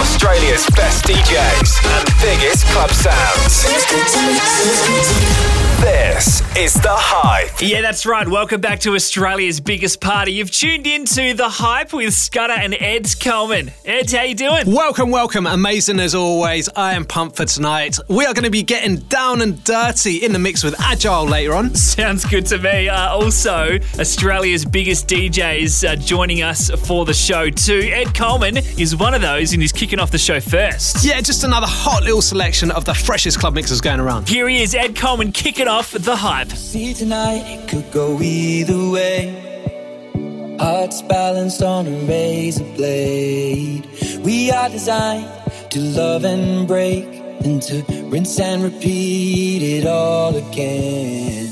Home of Australia's best DJs and biggest club sounds. This is The Hype. Yeah, that's right. Welcome back to Australia's biggest party. You've tuned into The Hype with Scudder and Ed Coleman. Ed, how you doing? Welcome, welcome. Amazing as always. I am pumped for tonight. We are going to be getting down and dirty in the mix with Agile later on. Sounds good to me. Uh, also, Australia's biggest DJs uh, joining us for the show too. Ed Coleman is one of those and he's kicking off the show first. Yeah, just another hot little selection of the freshest club mixers going around. Here he is, Ed Coleman, kicking off The Hype. See tonight, it could go either way. Hearts balanced on a razor blade. We are designed to love and break, and to rinse and repeat it all again.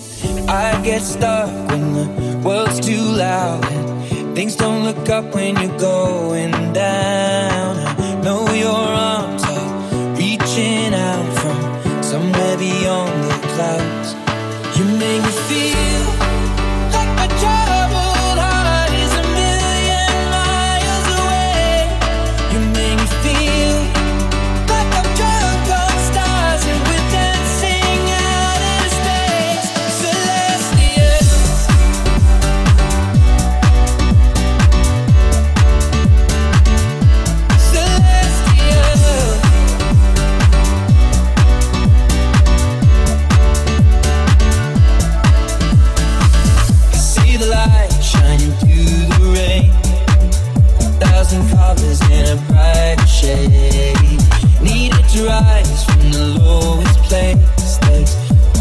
I get stuck when the world's too loud things don't look up when you're going down. Know your arms are reaching out from somewhere beyond the clouds. You make in a bright shade. Needed to rise from the lowest place.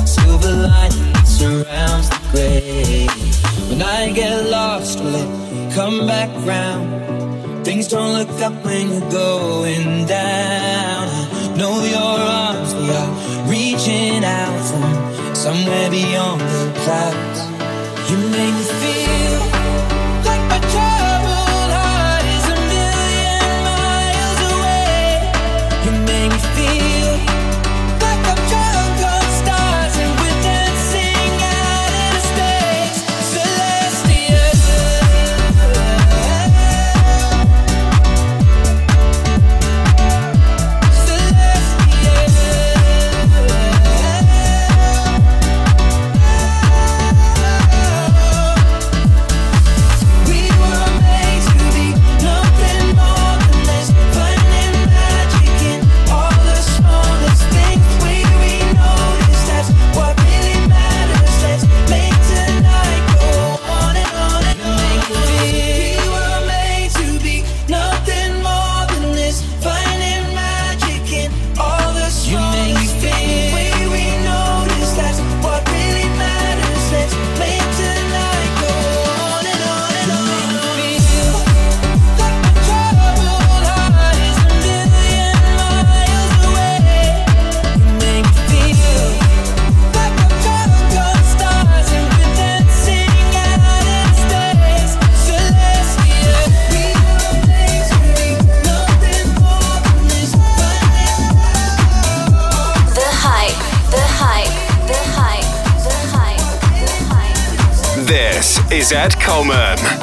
Silver lining surrounds the gray. When I get lost, will come back round? Things don't look up when you're going down. I know your arms, are reaching out from somewhere beyond the clouds. You make me feel Ed Coleman.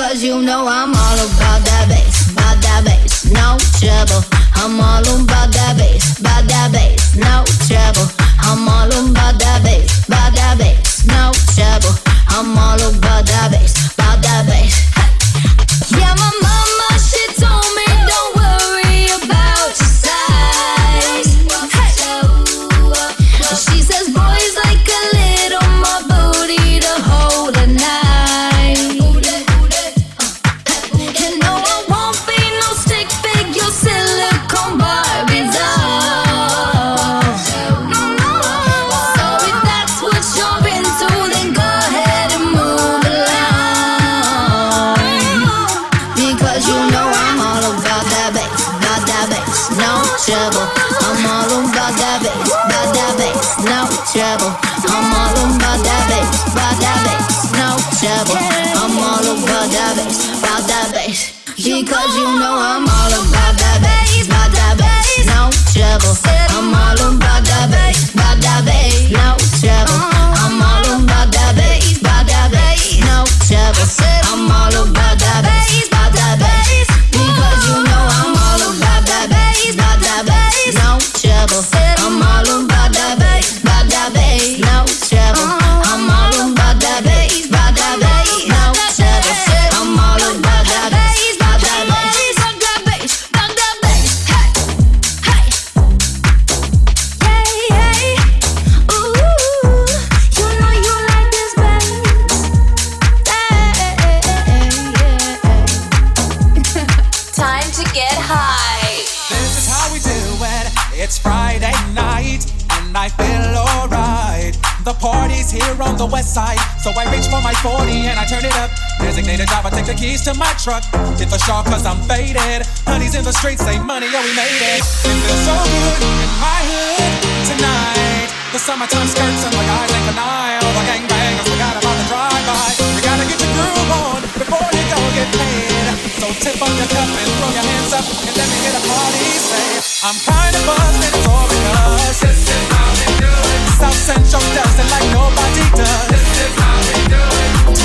Cause you know I'm all about that bass, about that bass, no trouble. I'm all about that bass, about that bass, no trouble. I'm all about that bass, about that bass, no trouble. I'm all about that bass, about that bass. Hey. Yeah, my mama, she told me. turn it up. Designated driver, take the keys to my truck. Hit the shawl cause I'm faded. Honey's in the streets, say money, oh we made it. It feels so good in my hood tonight. The summertime skirts and the guys ain't benign. All the gangbangers forgot about the drive-by. You gotta get your groove on before you go get paid. So tip up your cup and throw your hands up and let me hit a party say. I'm kinda buzzed, it's all because this is how we do it. South Central does it like nobody does. This is how we do it.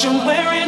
watch I'm wearing,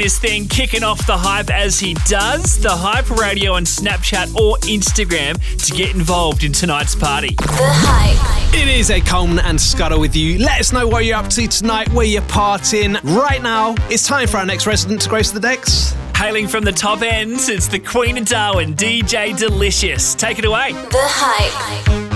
doing his thing, kicking off the hype as he does. The Hype Radio on Snapchat or Instagram to get involved in tonight's party. The Hype. It is a Coleman and Scudder with you. Let us know what you're up to tonight, where you're partying. Right now, it's time for our next resident to grace the decks. Hailing from the top ends, it's the Queen of Darwin, DJ Delicious. Take it away. The Hype.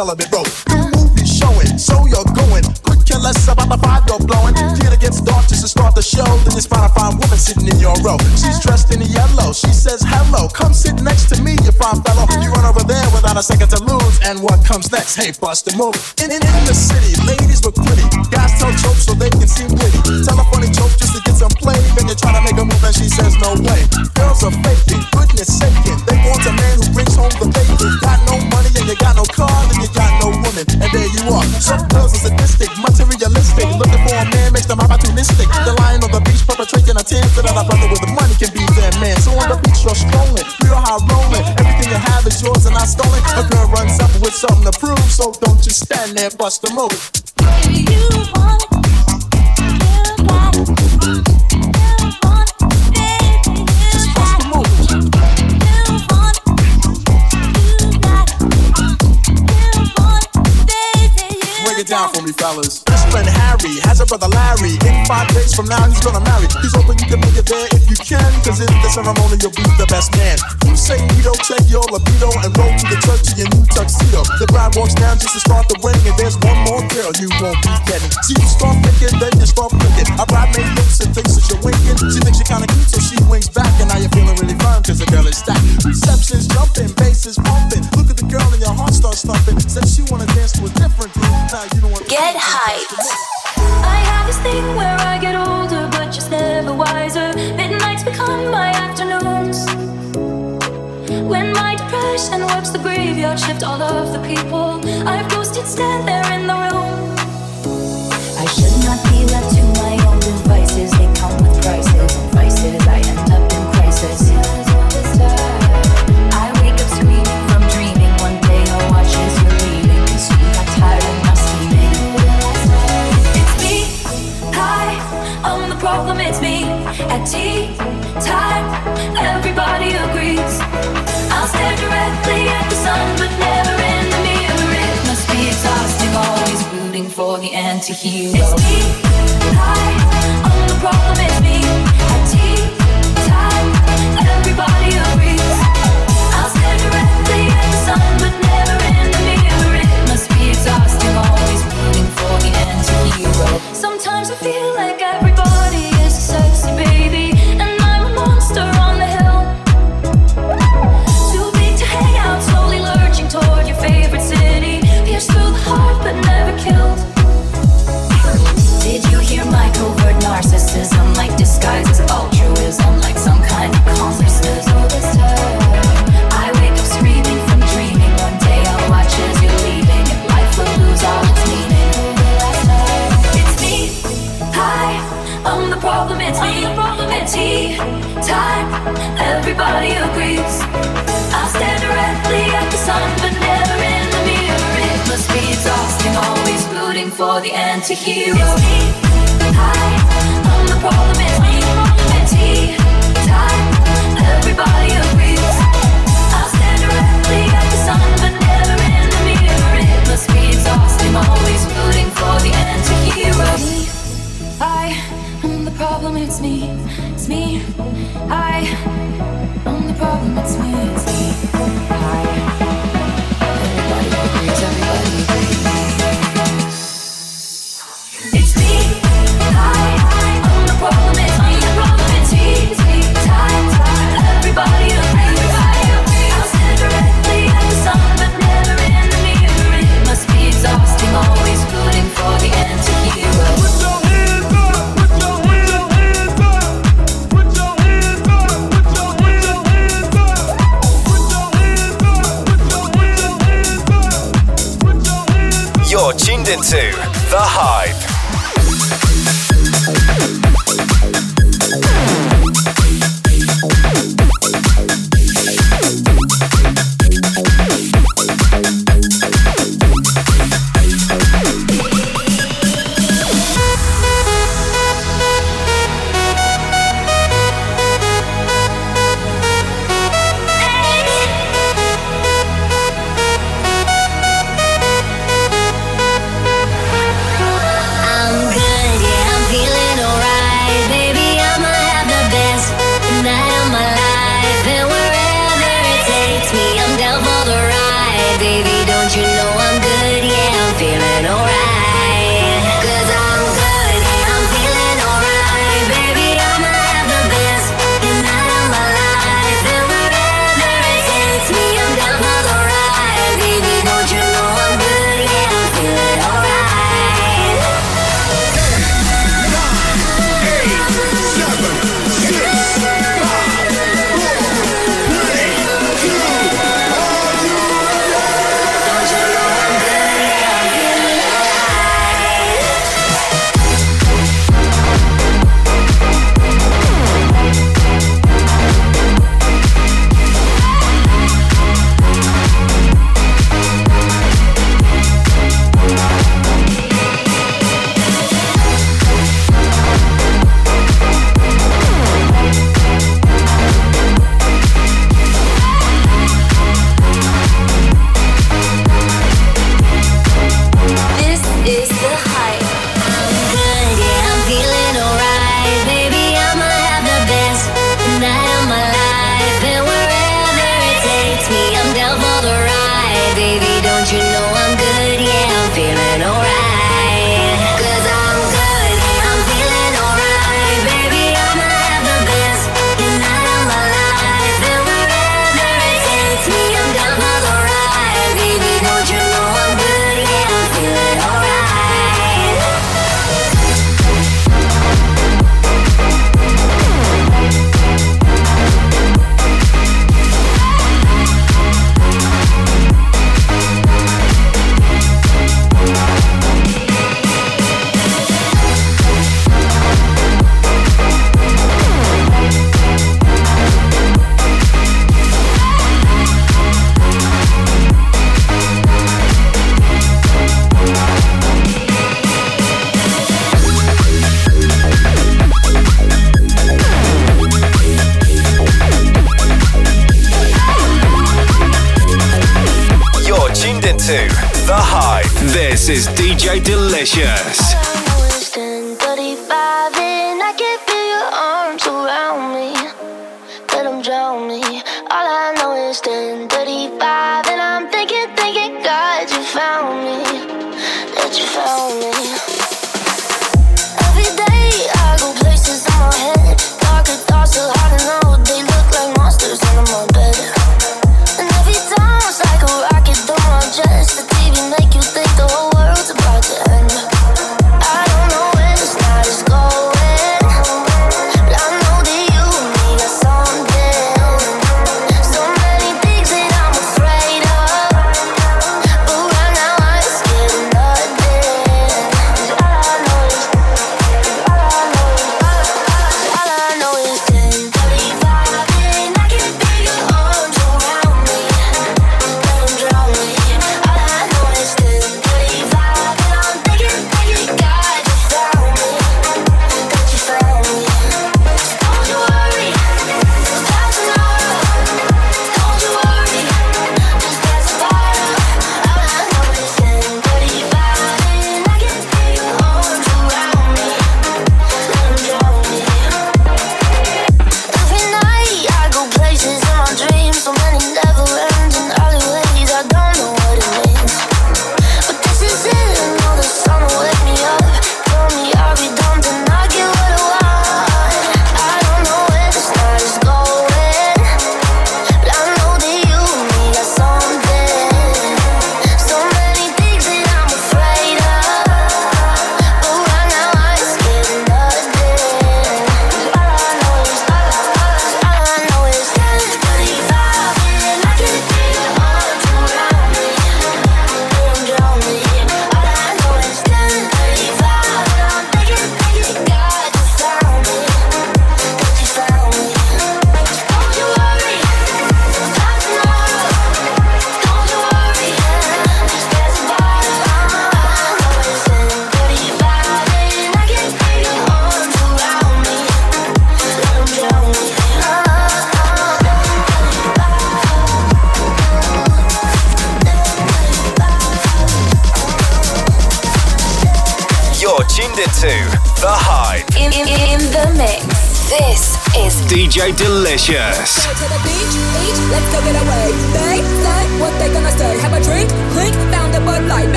Celibate. New movie showing, so you're going. Could care less about the vibe you're blowing. Theater gets dark just to start the show. Then you spot a fine woman sitting in your row. She's dressed in yellow. She says hello. Come sit next to me, you fine fellow. You run over there without a second to lose. And what comes next? Hey, bust a move. There, bust a move. It down for me, fellas. Best friend Harry has a brother Larry. In five days from now, he's gonna marry. He's hoping you can make it there ceremony, you'll be the best man. You say Nito, check your libido and roll to the church in your new tuxedo. The bride walks down just to start the wedding, and there's one more girl you won't be getting. See, you start thinking, then you start thinking. A bridemaid looks and thinks that you're winking. She thinks you're kinda cute, so she winks back. And now you're feeling really fine, cause the girl is stacked. Reception's jumping, bass is pumping. Look at the girl and your heart starts thumping. Says she wanna dance to a different groove. Now you don't want Get hyped. I have this thing where I get older, depression works the graveyard shift, all of the people I've ghosted stand there in the room. I should not be left to anti-hero. It's me. I'm the problem. It's me. At tea time, everybody agrees. I'll stare directly at the sun, but never in the mirror. It must be exhausting, always rooting for the anti-hero. Sometimes I feel like everybody everybody agrees. I stare directly at the sun, but never in the mirror. It must be exhausting, always rooting for the anti-hero. Me. Hi, I'm the problem. It's me. Everybody agrees. I stare directly at the sun, but never in the mirror. It must be exhausting, always rooting for the anti-hero. I am the problem, it's me, me. I the problem, it's me, it's me. I. into The Hype.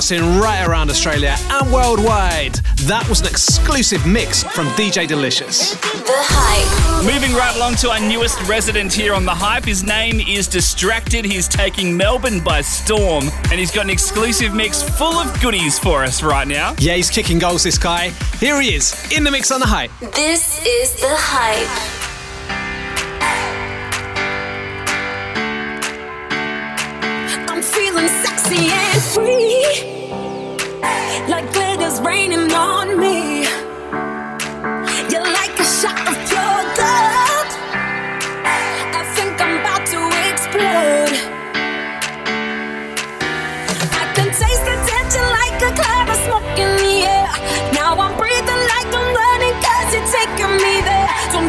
broadcasting right around Australia and worldwide. That was an exclusive mix from DJ Delicious. The Hype. Moving right along to our newest resident here on The Hype. His name is Distracted. He's taking Melbourne by storm and he's got an exclusive mix full of goodies for us right now. Yeah, he's kicking goals, this guy. Here he is in the mix on The Hype. This is The Hype.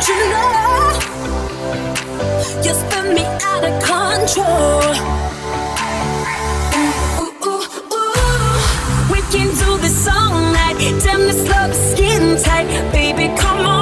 You know you spin me out of control? We can do this all night. Damn, this love is skin tight, baby. Come on.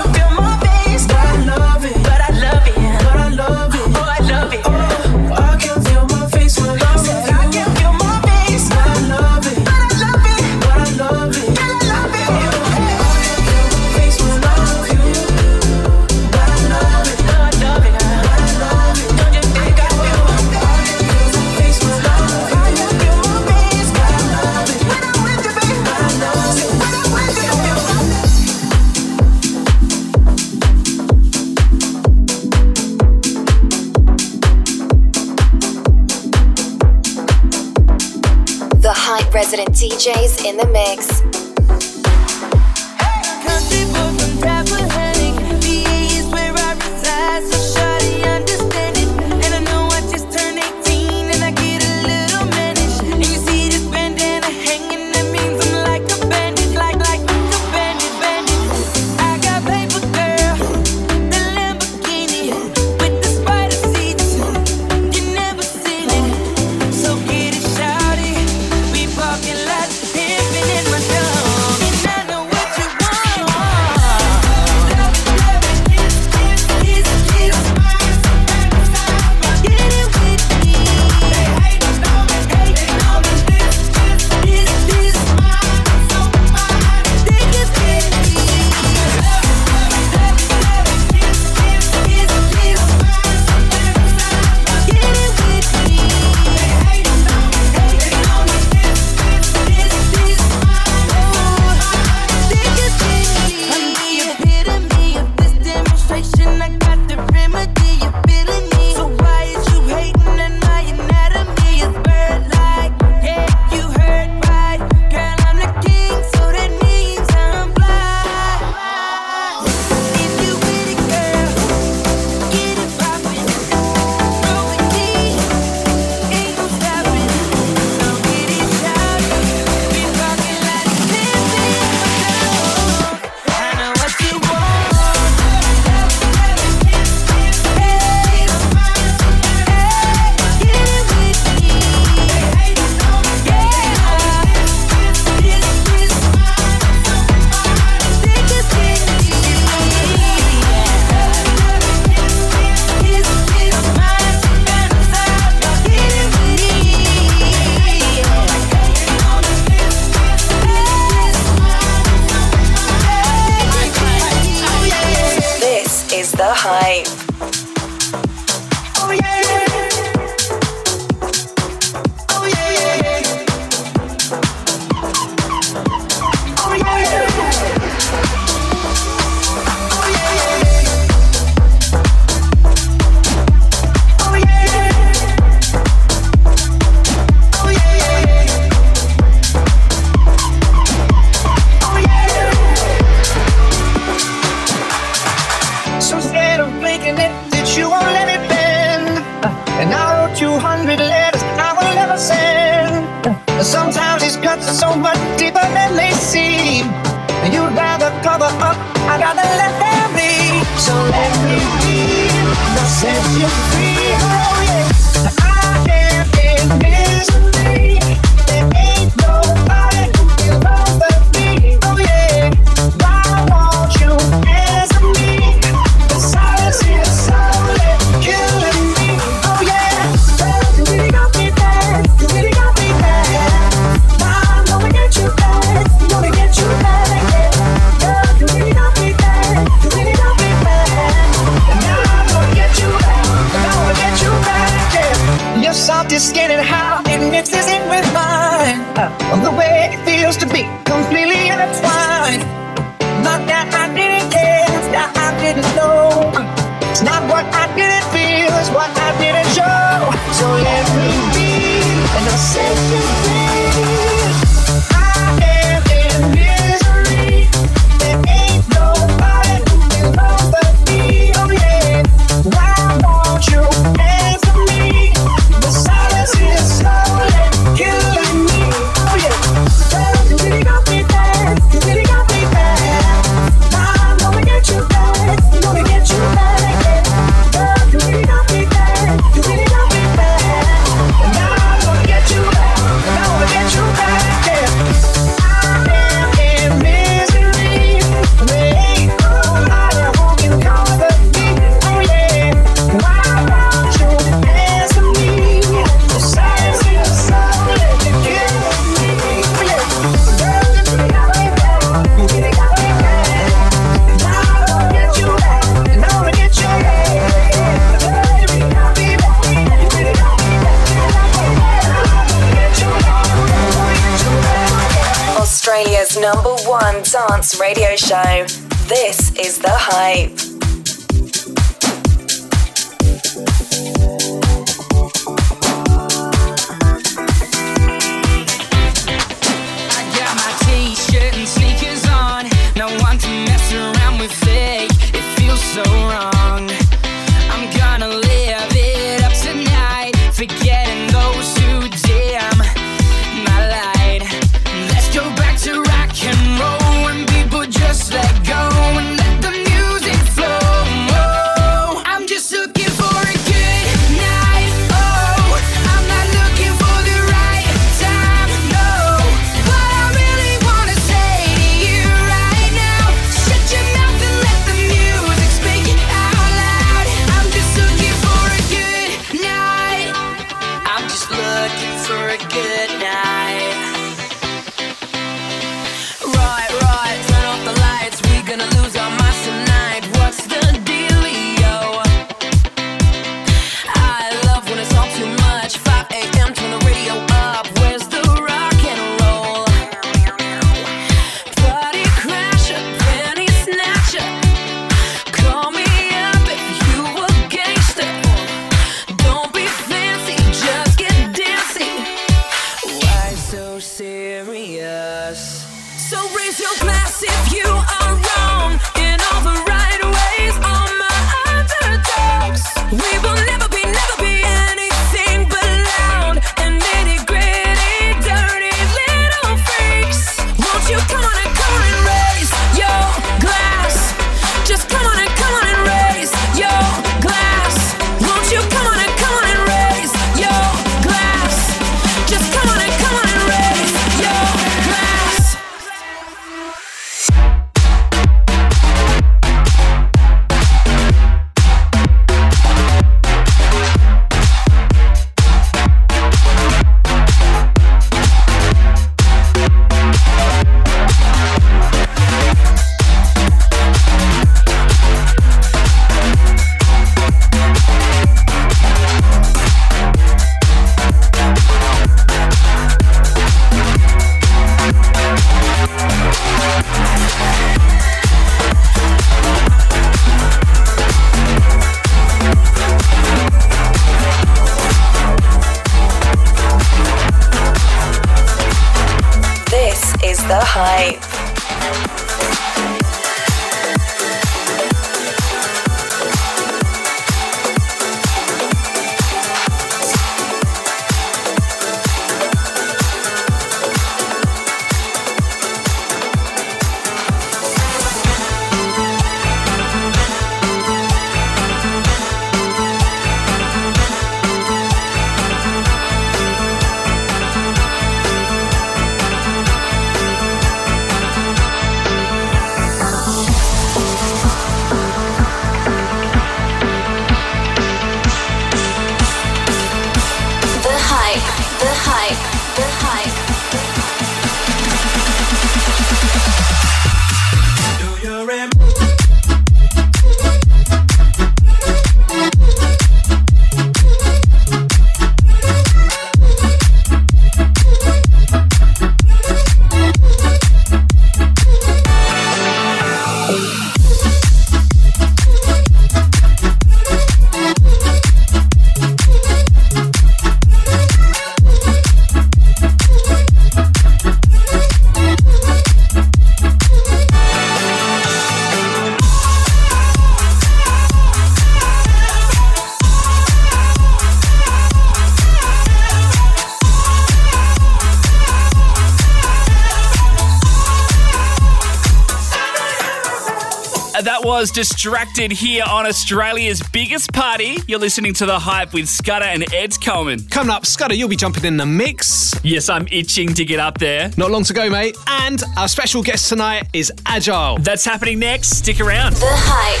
Was Distracted here on Australia's biggest party. You're listening to The Hype with Scudder and Ed Coleman. Coming up, Scudder, you'll be jumping in the mix. Yes, I'm itching to get up there. Not long to go, mate. And our special guest tonight is Agile. That's happening next. Stick around. The Hype.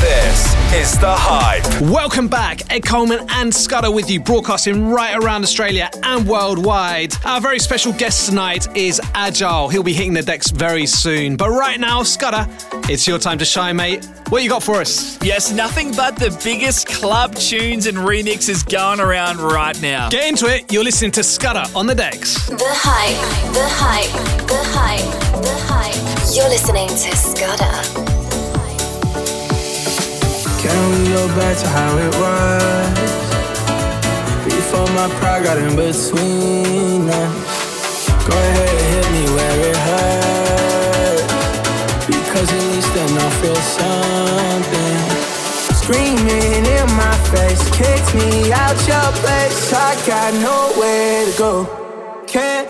This is The Hype. Welcome back. Ed Coleman and Scudder with you, broadcasting right around Australia and worldwide. Our very special guest tonight is Agile. He'll be hitting the decks very soon. But right now, Scudder, it's your time to shine, mate. What you got for us? Yes, nothing but the biggest club tunes and remixes going around right now. Get into it. You're listening to Scudder on the decks. The Hype. The Hype. The Hype. The Hype. You're listening to Scudder. Can we go back to how it was? Before my pride got in between us. Go ahead and hit me where it hurts. Because at least then I'll feel something. Screaming in my face, kicks me out your place. I got nowhere to go. Can't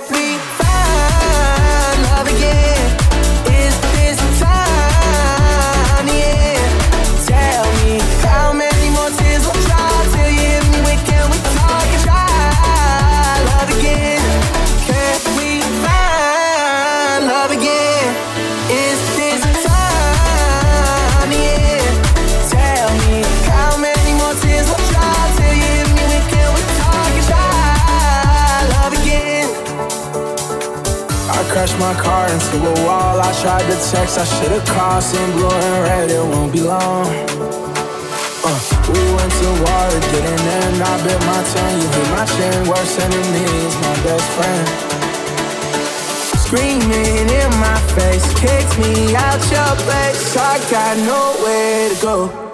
Crashed my car into a wall. I tried to text, I should've called. Seen blue and red, it won't be long. Uh, we went to war, getting in. I bit my tongue, you hit my chin. Worst enemy is my best friend. Screaming in my face, kicked me out your place. I got nowhere to go.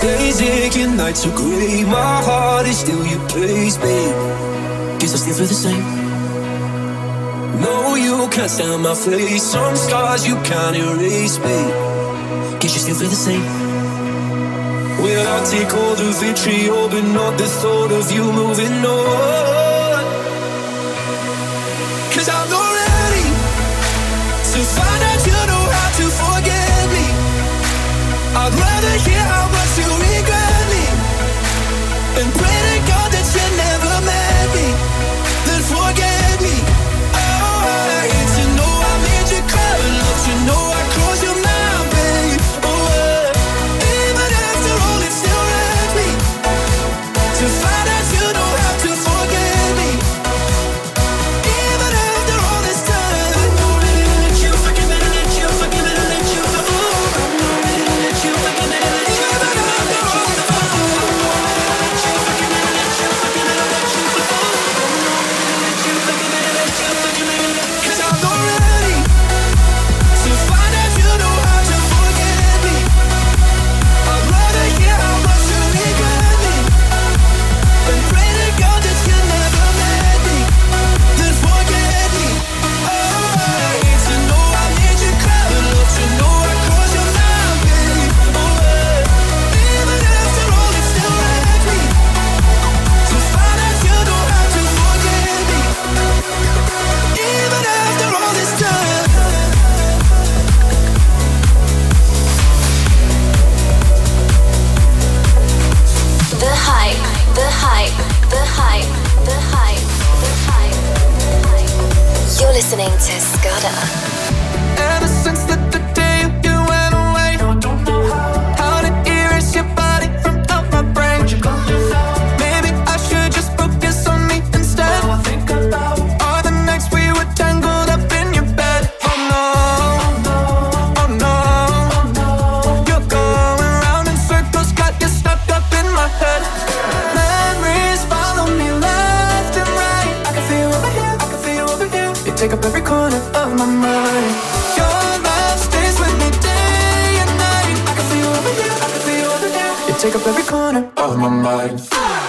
Days aching, nights are grey. My heart is still your place, babe. Guess I still feel the same. No, you can't stand my face. Some scars you can't erase, babe. Guess you still feel the same. Well, I take all the vitriol, but not the thought of you moving on. Cause I'm not ready to find out you know how to forget me. I'd rather hear how じゃ。every corner of my mind.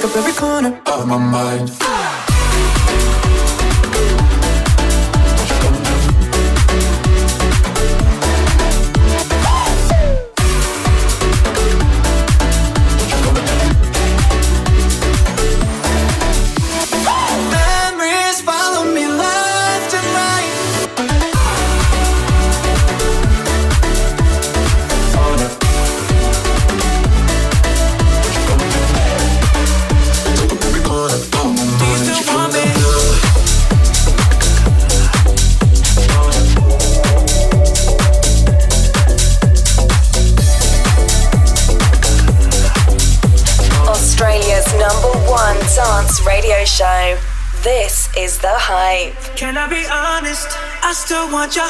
take up every corner of my mind.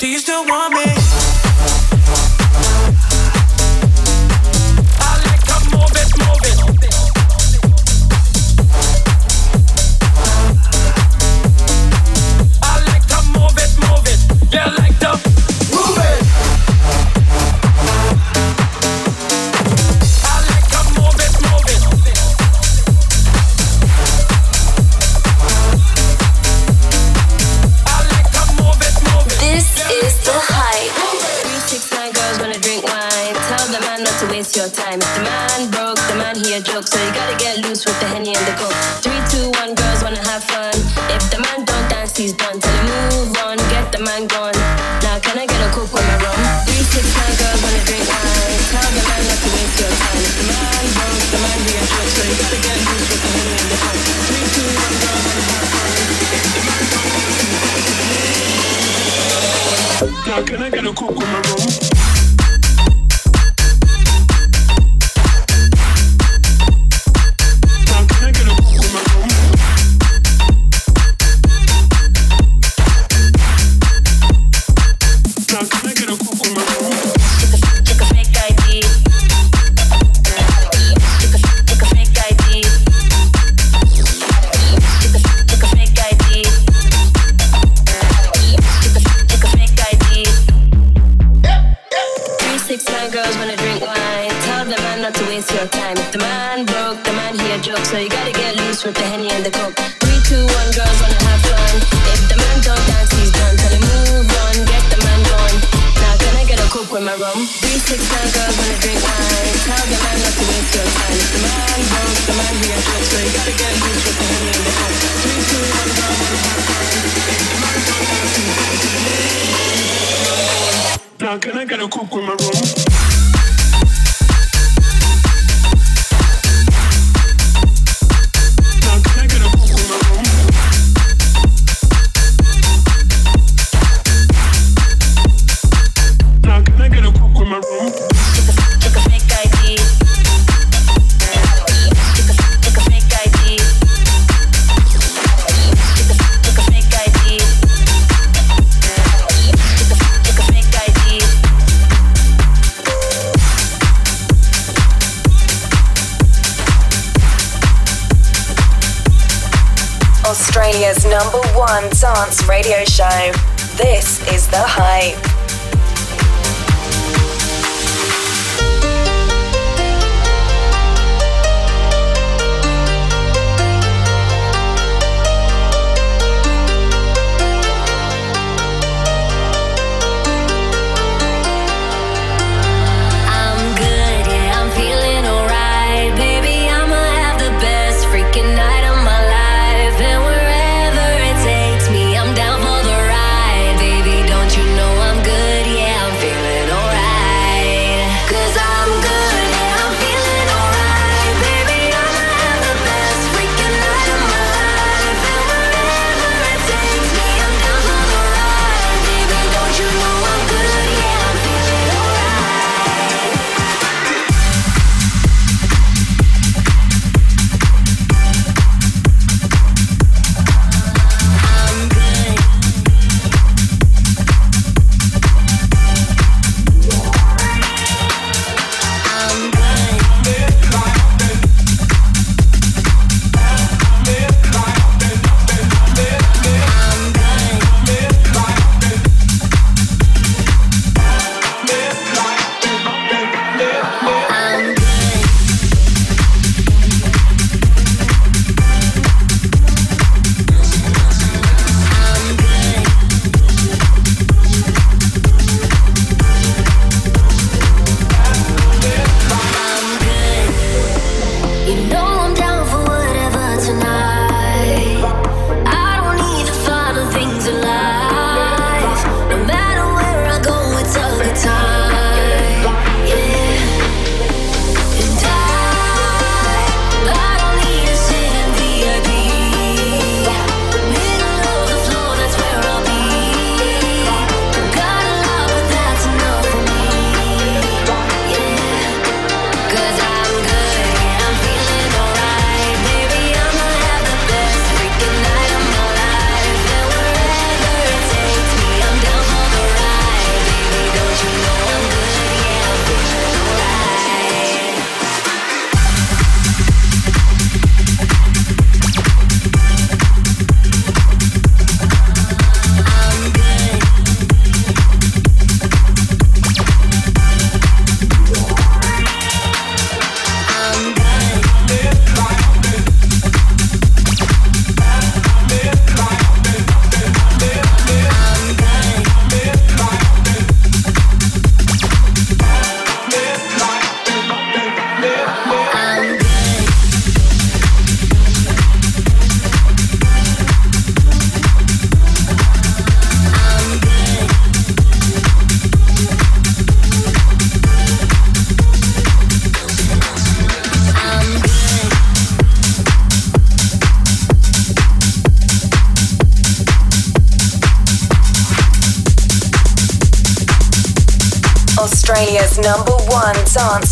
Do you still want? Can I got a cocoa gotta cook with my room.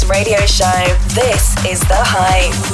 radio show. This is The Hype.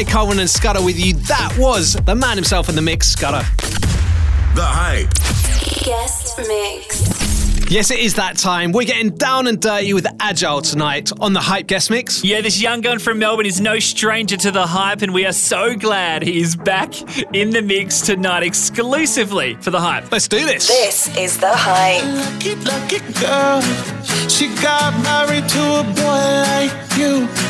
Ed Coleman and Scudder with you. That was the man himself in the mix, Scudder. The Hype. Guest Mix. Yes, it is that time. We're getting down and dirty with Agile tonight on the Hype Guest Mix. Yeah, this young gun from Melbourne is no stranger to the hype, and we are so glad he is back in the mix tonight exclusively for the hype. Let's do this. This is the hype. Lucky, lucky girl. She got married to a boy like you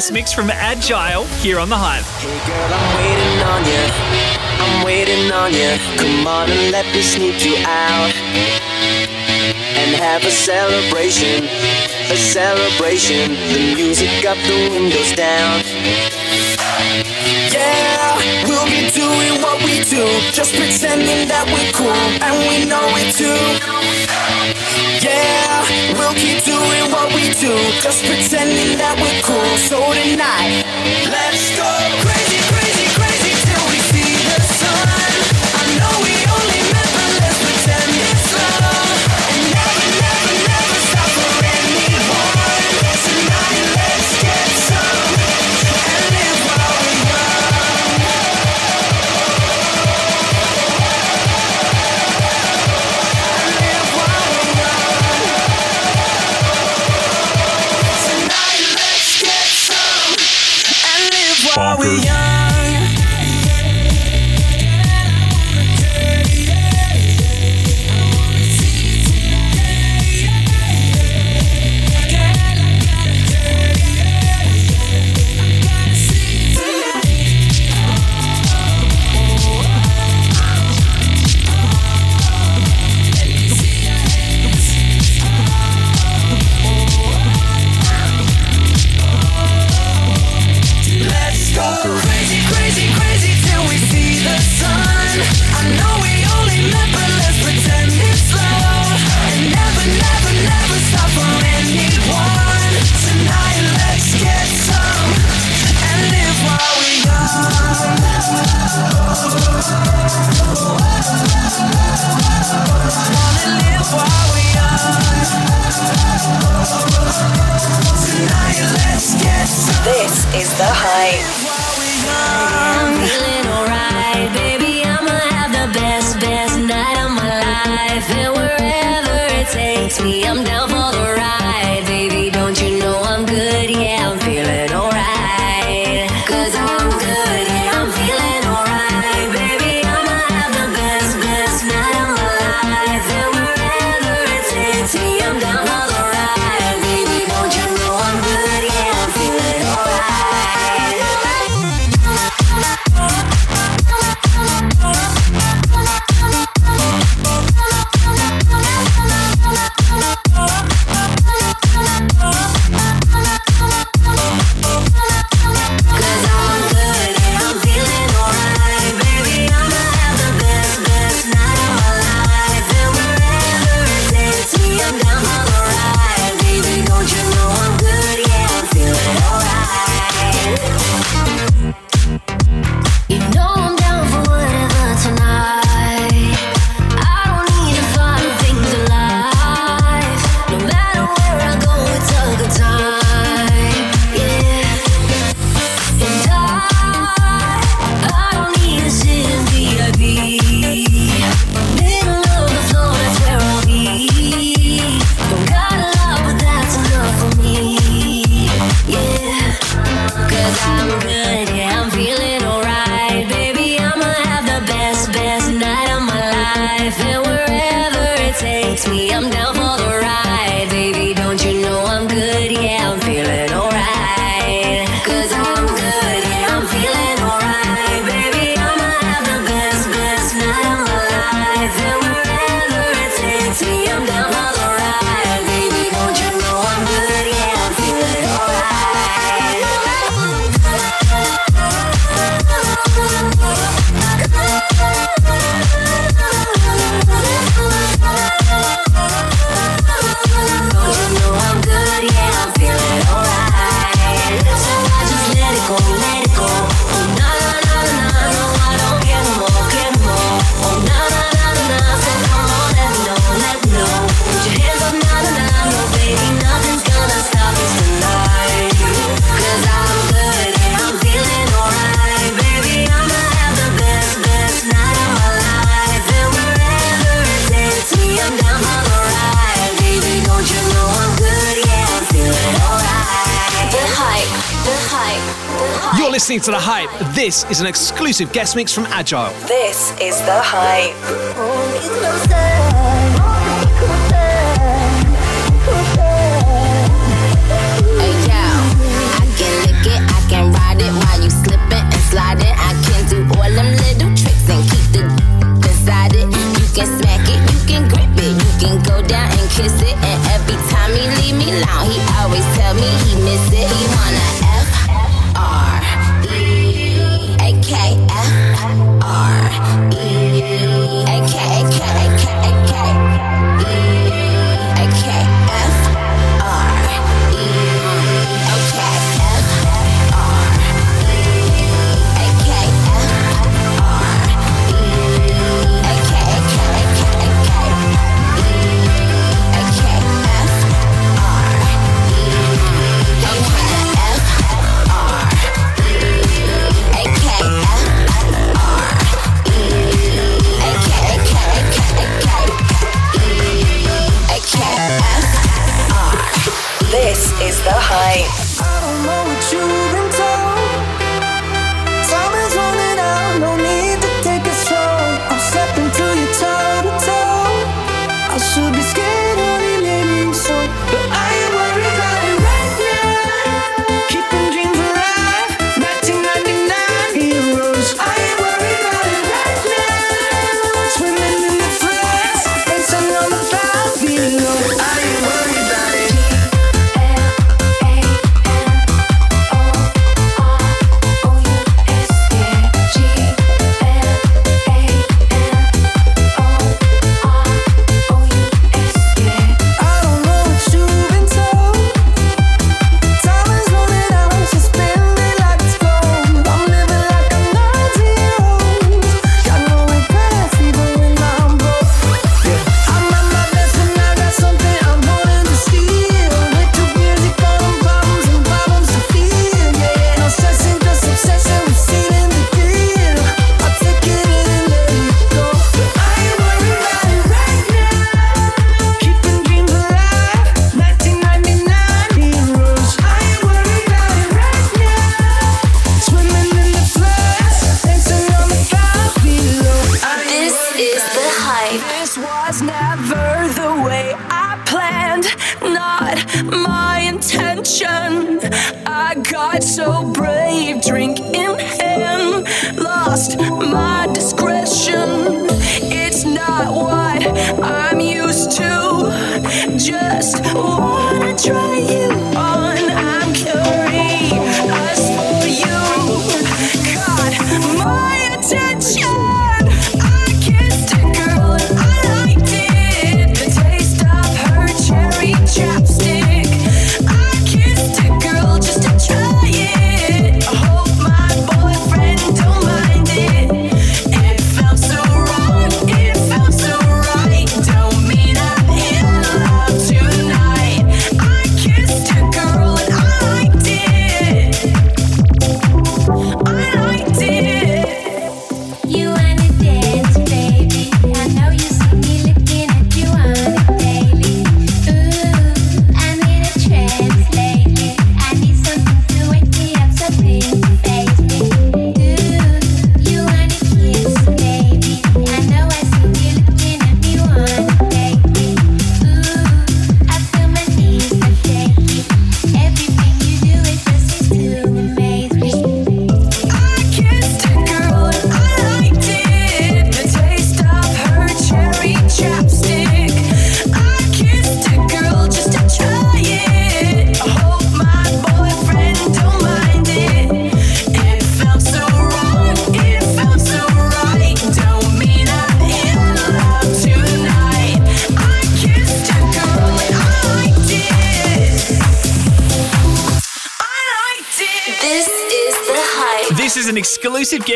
guest mix from Agile here on The Hype. Hey girl, I'm waiting on you. I'm waiting on you. Come on and let me sneak you out. And have a celebration. A celebration. The music up, the windows down. Yeah, we'll be doing what we do. Just pretending that we're cool. And we know it too. two, just pretending that we're cool. So tonight, let's go. life and wherever it takes me, I'm down for the ride. This is an exclusive guest mix from Agile. This is The Hype.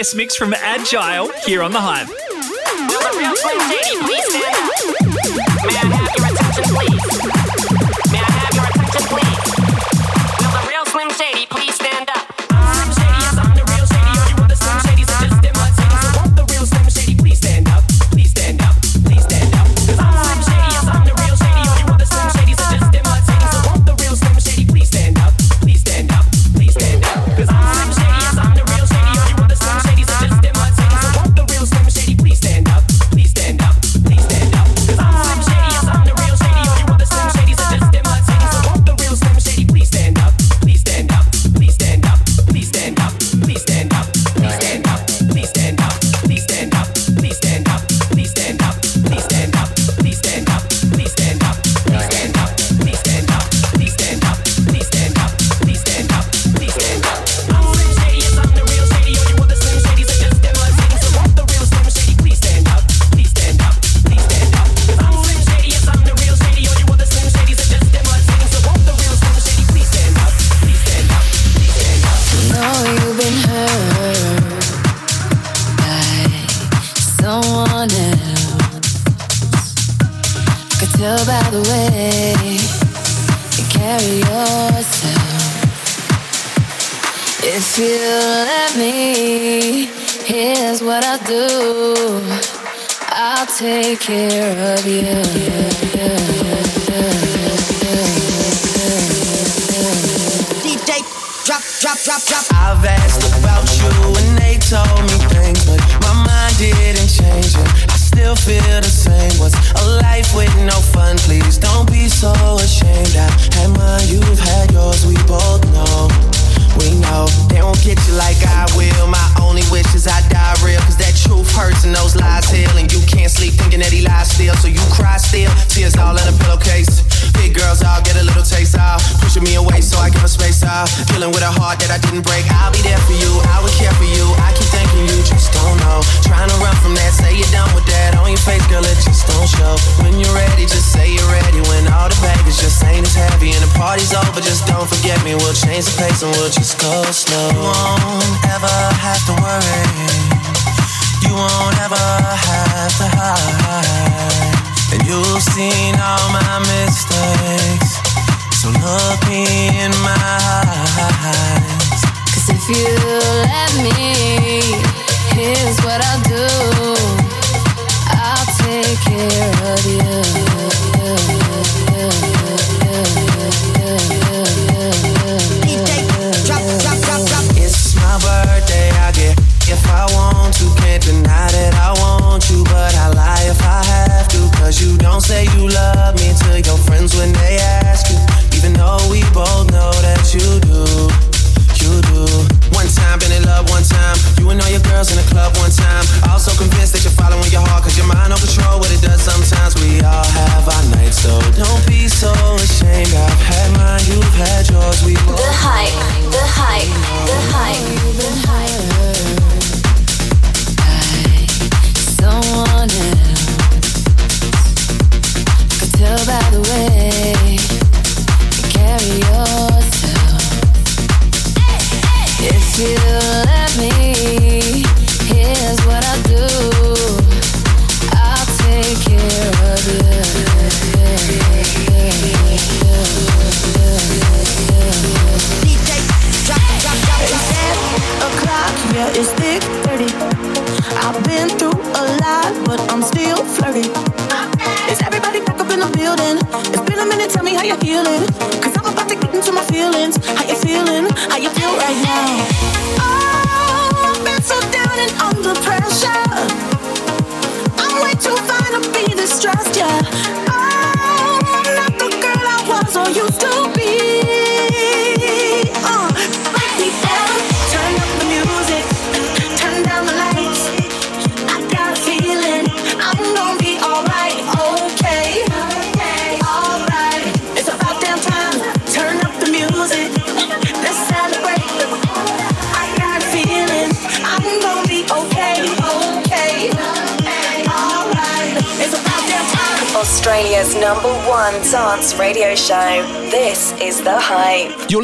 guest mix from Agile here on The Hype. May I have your attention, please? May I have your attention, please?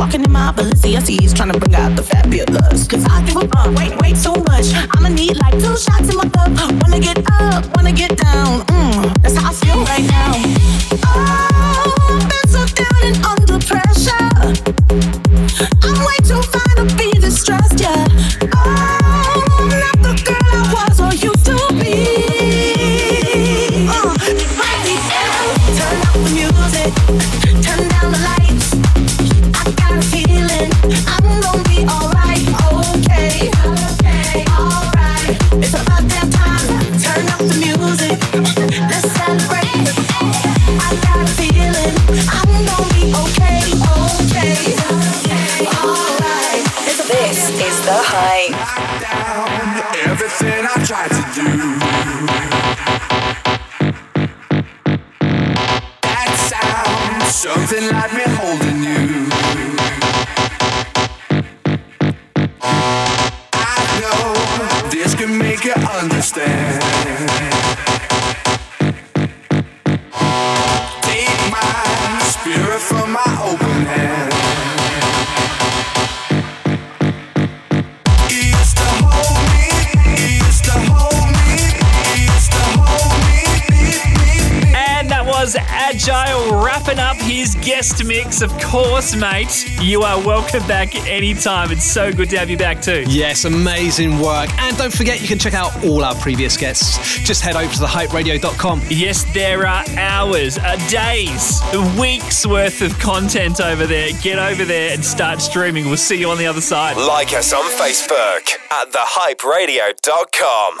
Walking in my Balenciennes, trying to bring out the fabulous. Cause I give up, wait, wait, so much. I'ma need like two shots in my cup. Wanna get up, wanna get down. Mm, that's how I feel right now. Oh, I've been so down and under pressure. I'm way too far. you are welcome back anytime. It's so good to have you back too. Yes, amazing work. And don't forget, you can check out all our previous guests. Just head over to thehyperadio.com. Yes, there are hours, days, weeks worth of content over there. Get over there and start streaming. We'll see you on the other side. Like us on Facebook at thehyperadio.com.